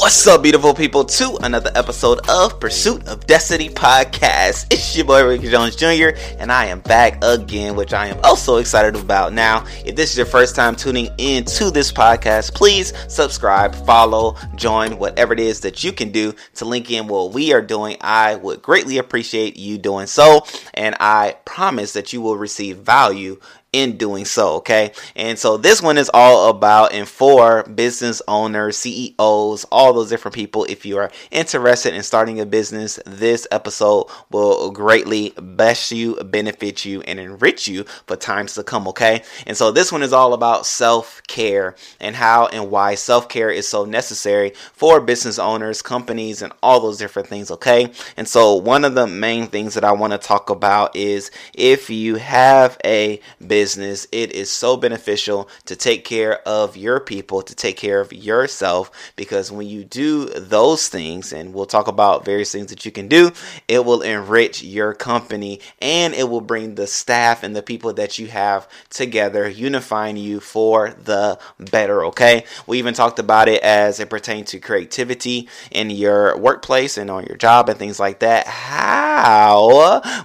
What's up, beautiful people, to another episode of Pursuit of Destiny podcast. It's your boy Ricky Jones Jr., and I am back again, which I am also excited about. Now, if this is your first time tuning in to this podcast, please subscribe, follow, join, whatever it is that you can do to link in what we are doing. I would greatly appreciate you doing so, and I promise that you will receive value in doing so. Okay. And so this one is all about and for business owners, CEOs, all those different people. If you are interested in starting a business, this episode will greatly bless you, benefit you, and enrich you for times to come. Okay. And so this one is all about self care and how and why self care is so necessary for business owners, companies, and all those different things. Okay. And so one of the main things that I want to talk about is if you have a business business, it is so beneficial to take care of your people, to take care of yourself, because when you do those things, and we'll talk about various things that you can do, it will enrich your company and it will bring the staff and the people that you have together, unifying you for the better. Okay. We even talked about it as it pertains to creativity in your workplace and on your job and things like that. How,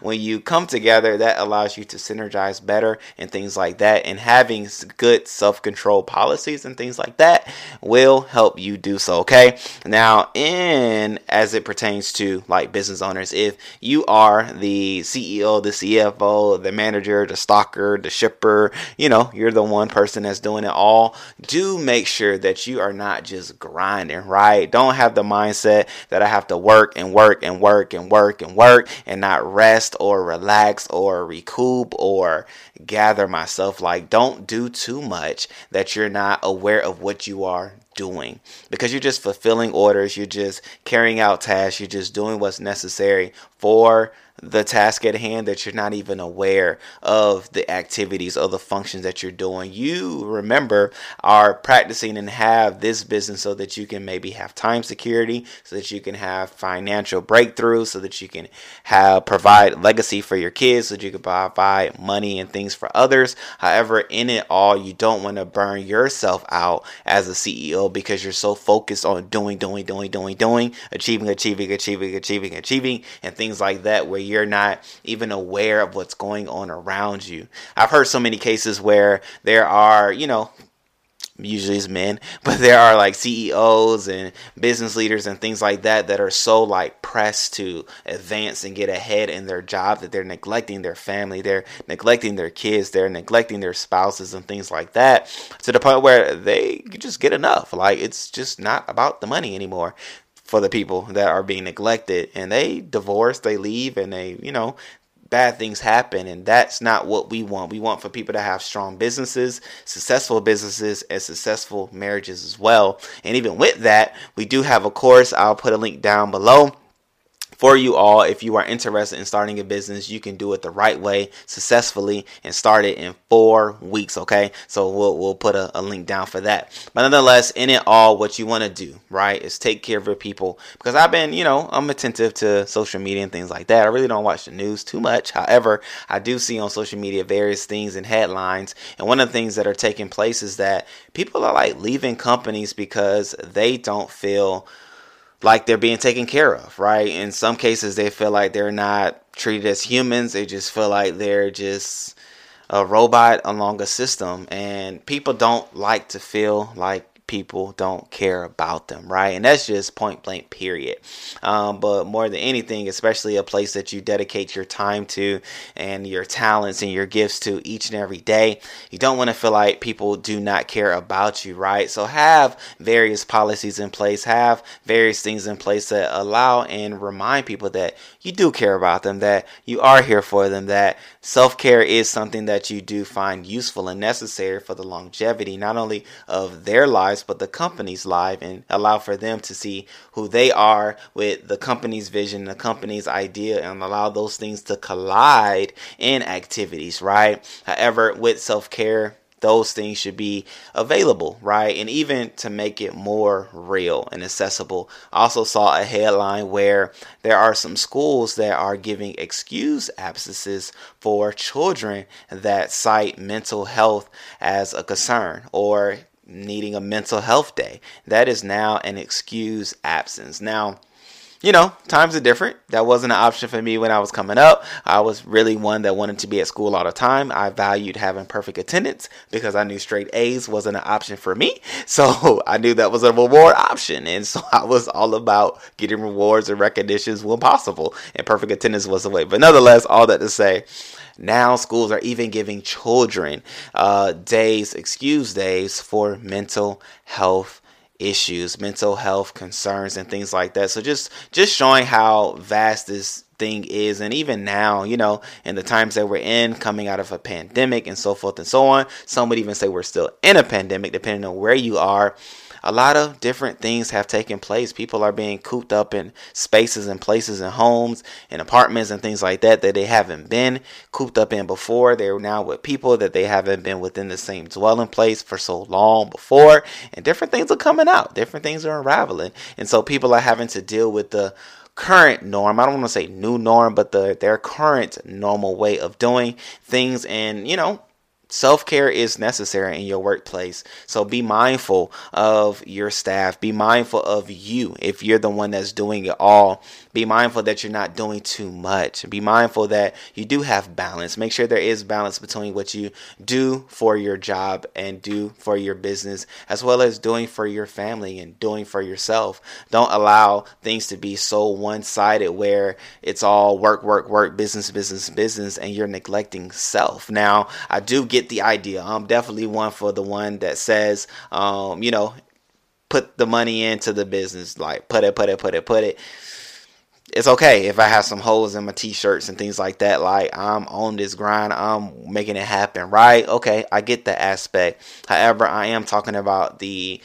when you come together, that allows you to synergize better and things like that. And having good self control policies and things like that will help you do so. Okay. Now, in as it pertains to like business owners, if you are the CEO, the CFO, the manager, the stocker, the shipper, you know, you're the one person that's doing it all, do make sure that you are not just grinding, right? Don't have the mindset that I have to work and work and work and work and work and not rest or relax or recoup or gather myself. Like don't do too much that you're not aware of what you are doing because you're just fulfilling orders you're just carrying out tasks you're just doing what's necessary for the task at hand that you're not even aware of the activities or the functions that you're doing. You remember are practicing and have this business so that you can maybe have time security, so that you can have financial breakthroughs, so that you can have provide legacy for your kids, so that you can provide money and things for others. However, in it all, you don't want to burn yourself out as a CEO because you're so focused on doing, doing, doing, doing, doing, achieving, achieving, achieving, achieving, achieving, and things like that where you're not even aware of what's going on around you. I've heard so many cases where there are, you know, usually it's men, but there are like CEOs and business leaders and things like that that are so like pressed to advance and get ahead in their job that they're neglecting their family, they're neglecting their kids, they're neglecting their spouses and things like that to the point where they just get enough. Like it's just not about the money anymore for the people that are being neglected and they divorce they leave and they you know bad things happen and that's not what we want. We want for people to have strong businesses successful businesses and successful marriages as well. And even with that we do have a course. I'll put a link down below for you all. If you are interested in starting a business you can do it the right way successfully and start it in four weeks okay? So we'll, we'll put a, a link down for that. But nonetheless in it all what you want to do right is take care of your people. Because i've been you know i'm attentive to social media and things like that. I really don't watch the news too much. However i do see on social media various things and headlines. And one of the things that are taking place is that people are like leaving companies because they don't feel like they're being taken care of, right? In some cases, they feel like they're not treated as humans. They just feel like they're just a robot along a system. And people don't like to feel like people don't care about them, right? And that's just point blank, period. Um, but more than anything, especially a place that you dedicate your time to and your talents and your gifts to each and every day, you don't want to feel like people do not care about you, right? So have various policies in place, have various things in place that allow and remind people that you do care about them, that you are here for them, that self care is something that you do find useful and necessary for the longevity, not only of their lives but the company's life, and allow for them to see who they are with the company's vision, the company's idea, and allow those things to collide in activities, right? However, with self care, those things should be available, right? And even to make it more real and accessible. I also saw a headline where there are some schools that are giving excuse absences for children that cite mental health as a concern or needing a mental health day. That is now an excused absence. Now, you know, times are different. That wasn't an option for me when I was coming up. I was really one that wanted to be at school all the time. I valued having perfect attendance because I knew straight A's wasn't an option for me. So I knew that was a reward option. And so I was all about getting rewards and recognitions when possible. And perfect attendance was the way. But nonetheless, all that to say, now schools are even giving children uh, days, excuse days for mental health issues, mental health concerns and things like that. So just just showing how vast this thing is and even now, you know, in the times that we're in coming out of a pandemic and so forth and so on. Some would even say we're still in a pandemic depending on where you are a lot of different things have taken place. People are being cooped up in spaces and places and homes and apartments and things like that that they haven't been cooped up in before. They're now with people that they haven't been within the same dwelling place for so long before. And different things are coming out, different things are unraveling. And so people are having to deal with the current norm. I don't want to say new norm, but the their current normal way of doing things and, you know, Self care is necessary in your workplace. So be mindful of your staff. Be mindful of you if you're the one that's doing it all. Be mindful that you're not doing too much. Be mindful that you do have balance. Make sure there is balance between what you do for your job and do for your business, as well as doing for your family and doing for yourself. Don't allow things to be so one sided where it's all work, work, work, business, business, business, and you're neglecting self. Now, I do get the idea. I'm definitely one for the one that says, um, you know, put the money into the business, like put it, put it, put it, put it it's okay if I have some holes in my t-shirts and things like that. Like I'm on this grind, I'm making it happen, right? Okay, I get the aspect. However, I am talking about the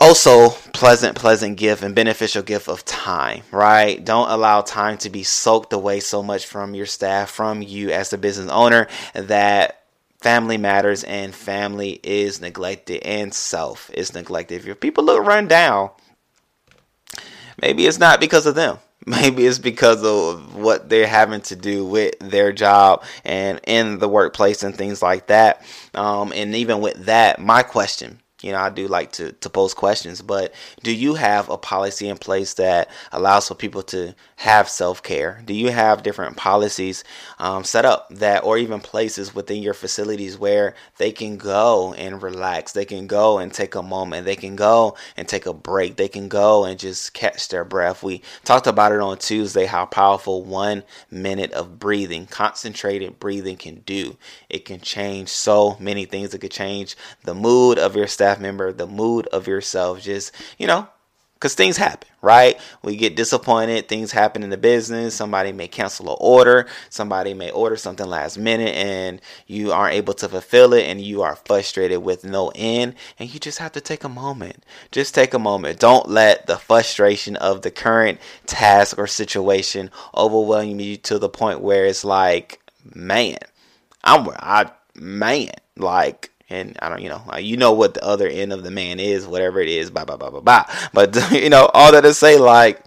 also pleasant, pleasant gift and beneficial gift of time, right? Don't allow time to be soaked away so much from your staff, from you as the business owner that family matters and family is neglected and self is neglected. If your people look run down, maybe it's not because of them. Maybe it's because of what they're having to do with their job and in the workplace and things like that. Um, and even with that, my question you know, I do like to, to pose questions, but do you have a policy in place that allows for people to have self care? Do you have different policies um, set up that, or even places within your facilities where they can go and relax? They can go and take a moment. They can go and take a break. They can go and just catch their breath. We talked about it on Tuesday how powerful one minute of breathing, concentrated breathing, can do. It can change so many things. It could change the mood of your staff member, the mood of yourself. Just, you know, because things happen, right? We get disappointed. Things happen in the business. Somebody may cancel an order. Somebody may order something last minute and you aren't able to fulfill it and you are frustrated with no end. And you just have to take a moment. Just take a moment. Don't let the frustration of the current task or situation overwhelm you to the point where it's like, man, I'm, I, man, like, and I don't, you know, you know what the other end of the man is, whatever it is, blah blah blah blah blah. But you know, all that to say, like,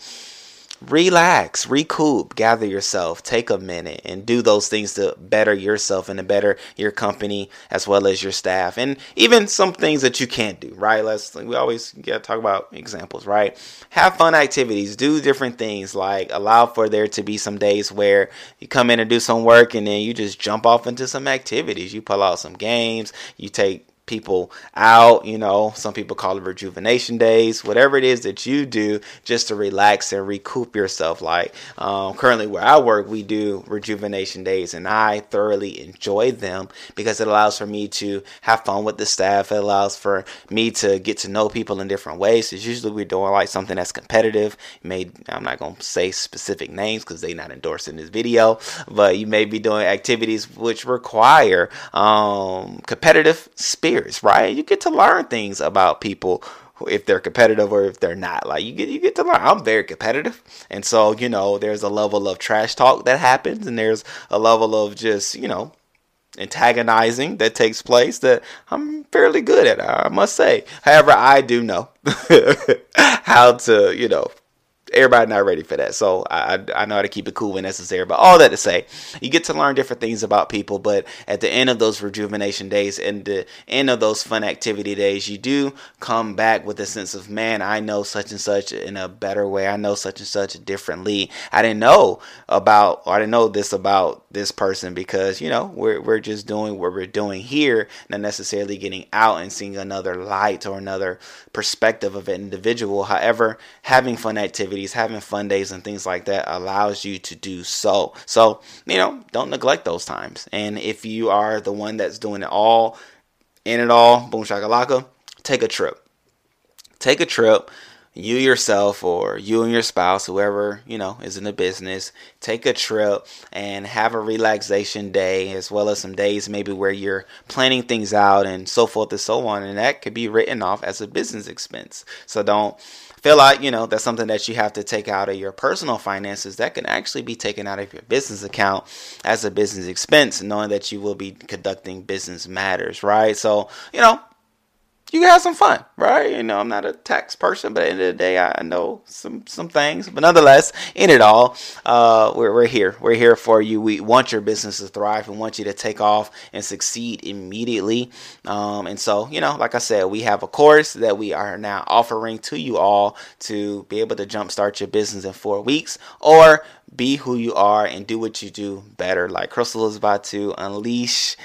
relax, recoup, gather yourself, take a minute, and do those things to better yourself and to better your company as well as your staff, and even some things that you can't do. Right? Let's we always gotta talk about examples. Right? Have fun activities, do different things. Like allow for there to be some days where you come in and do some work, and then you just jump off into some activities. You pull out some games. You take people out. You know, some people call it rejuvenation days, whatever it is that you do just to relax and recoup yourself. Like um, currently, where I work, we do rejuvenation days, and I thoroughly enjoy them because it allows for me to have fun with the staff. It allows for me to get to know people in different ways. It's usually we're doing like something that's competitive. Made I'm not gonna say specific names because they're not endorsing this video, but you may be doing activities which require um, competitive spirit right? You get to learn things about people if they're competitive or if they're not. Like you get you get to learn. I'm very competitive, and so you know there's a level of trash talk that happens, and there's a level of just you know antagonizing that takes place that I'm fairly good at. I must say. However, I do know how to you know everybody not ready for that. So I, I know how to keep it cool when necessary. But all that to say, you get to learn different things about people. But at the end of those rejuvenation days and the end of those fun activity days, you do come back with a sense of, man, I know such and such in a better way. I know such and such differently. I didn't know about, or I didn't know this about this person because, you know, we're, we're just doing what we're doing here, not necessarily getting out and seeing another light or another perspective of an individual. However, having fun activities, having fun days, and things like that allows you to do so. So, you know, don't neglect those times. And if you are the one that's doing it all, in it all, boom shakalaka, take a trip. Take a trip you yourself or you and your spouse, whoever, you know, is in the business, take a trip and have a relaxation day as well as some days maybe where you're planning things out and so forth and so on. And that could be written off as a business expense. So don't feel like, you know, that's something that you have to take out of your personal finances. That can actually be taken out of your business account as a business expense, knowing that you will be conducting business matters, right? So, you know, you have some fun, right? You know, I'm not a tax person, but at the end of the day, I know some some things. But nonetheless, in it all, uh, we're we're here. We're here for you. We want your business to thrive and want you to take off and succeed immediately. Um, and so, you know, like I said, we have a course that we are now offering to you all to be able to jumpstart your business in four weeks, or be who you are and do what you do better. Like Crystal is about to unleash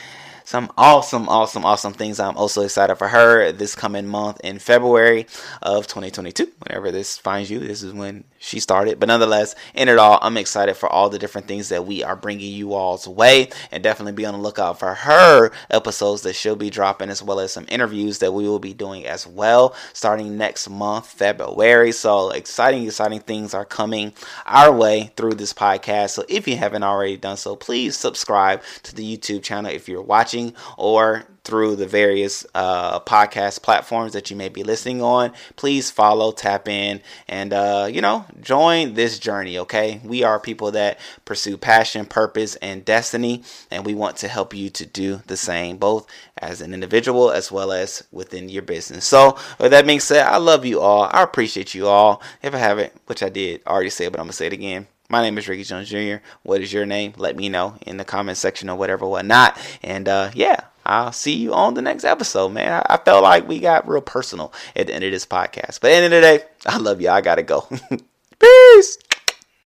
some awesome, awesome, awesome things. I'm also excited for her this coming month in February of 2022. Whenever this finds you, this is when she started. But nonetheless, in it all, I'm excited for all the different things that we are bringing you all's way, and definitely be on the lookout for her episodes that she'll be dropping, as well as some interviews that we will be doing as well, starting next month, February. So exciting, exciting things are coming our way through this podcast. So if you haven't already done so, please subscribe to the YouTube channel if you're watching or through the various uh, podcast platforms that you may be listening on. Please follow, tap in, and uh, you know, join this journey. Okay, we are people that pursue passion, purpose, and destiny, and we want to help you to do the same, both as an individual as well as within your business. So, with that being said, I love you all. I appreciate you all. If I haven't, which I did already say, but I'm gonna say it again. My name is Ricky Jones Jr. What is your name? Let me know in the comment section or whatever, whatnot. And uh, yeah, I'll see you on the next episode, man. I, I felt like we got real personal at the end of this podcast. But at the end of the day, I love you. I gotta go. Peace.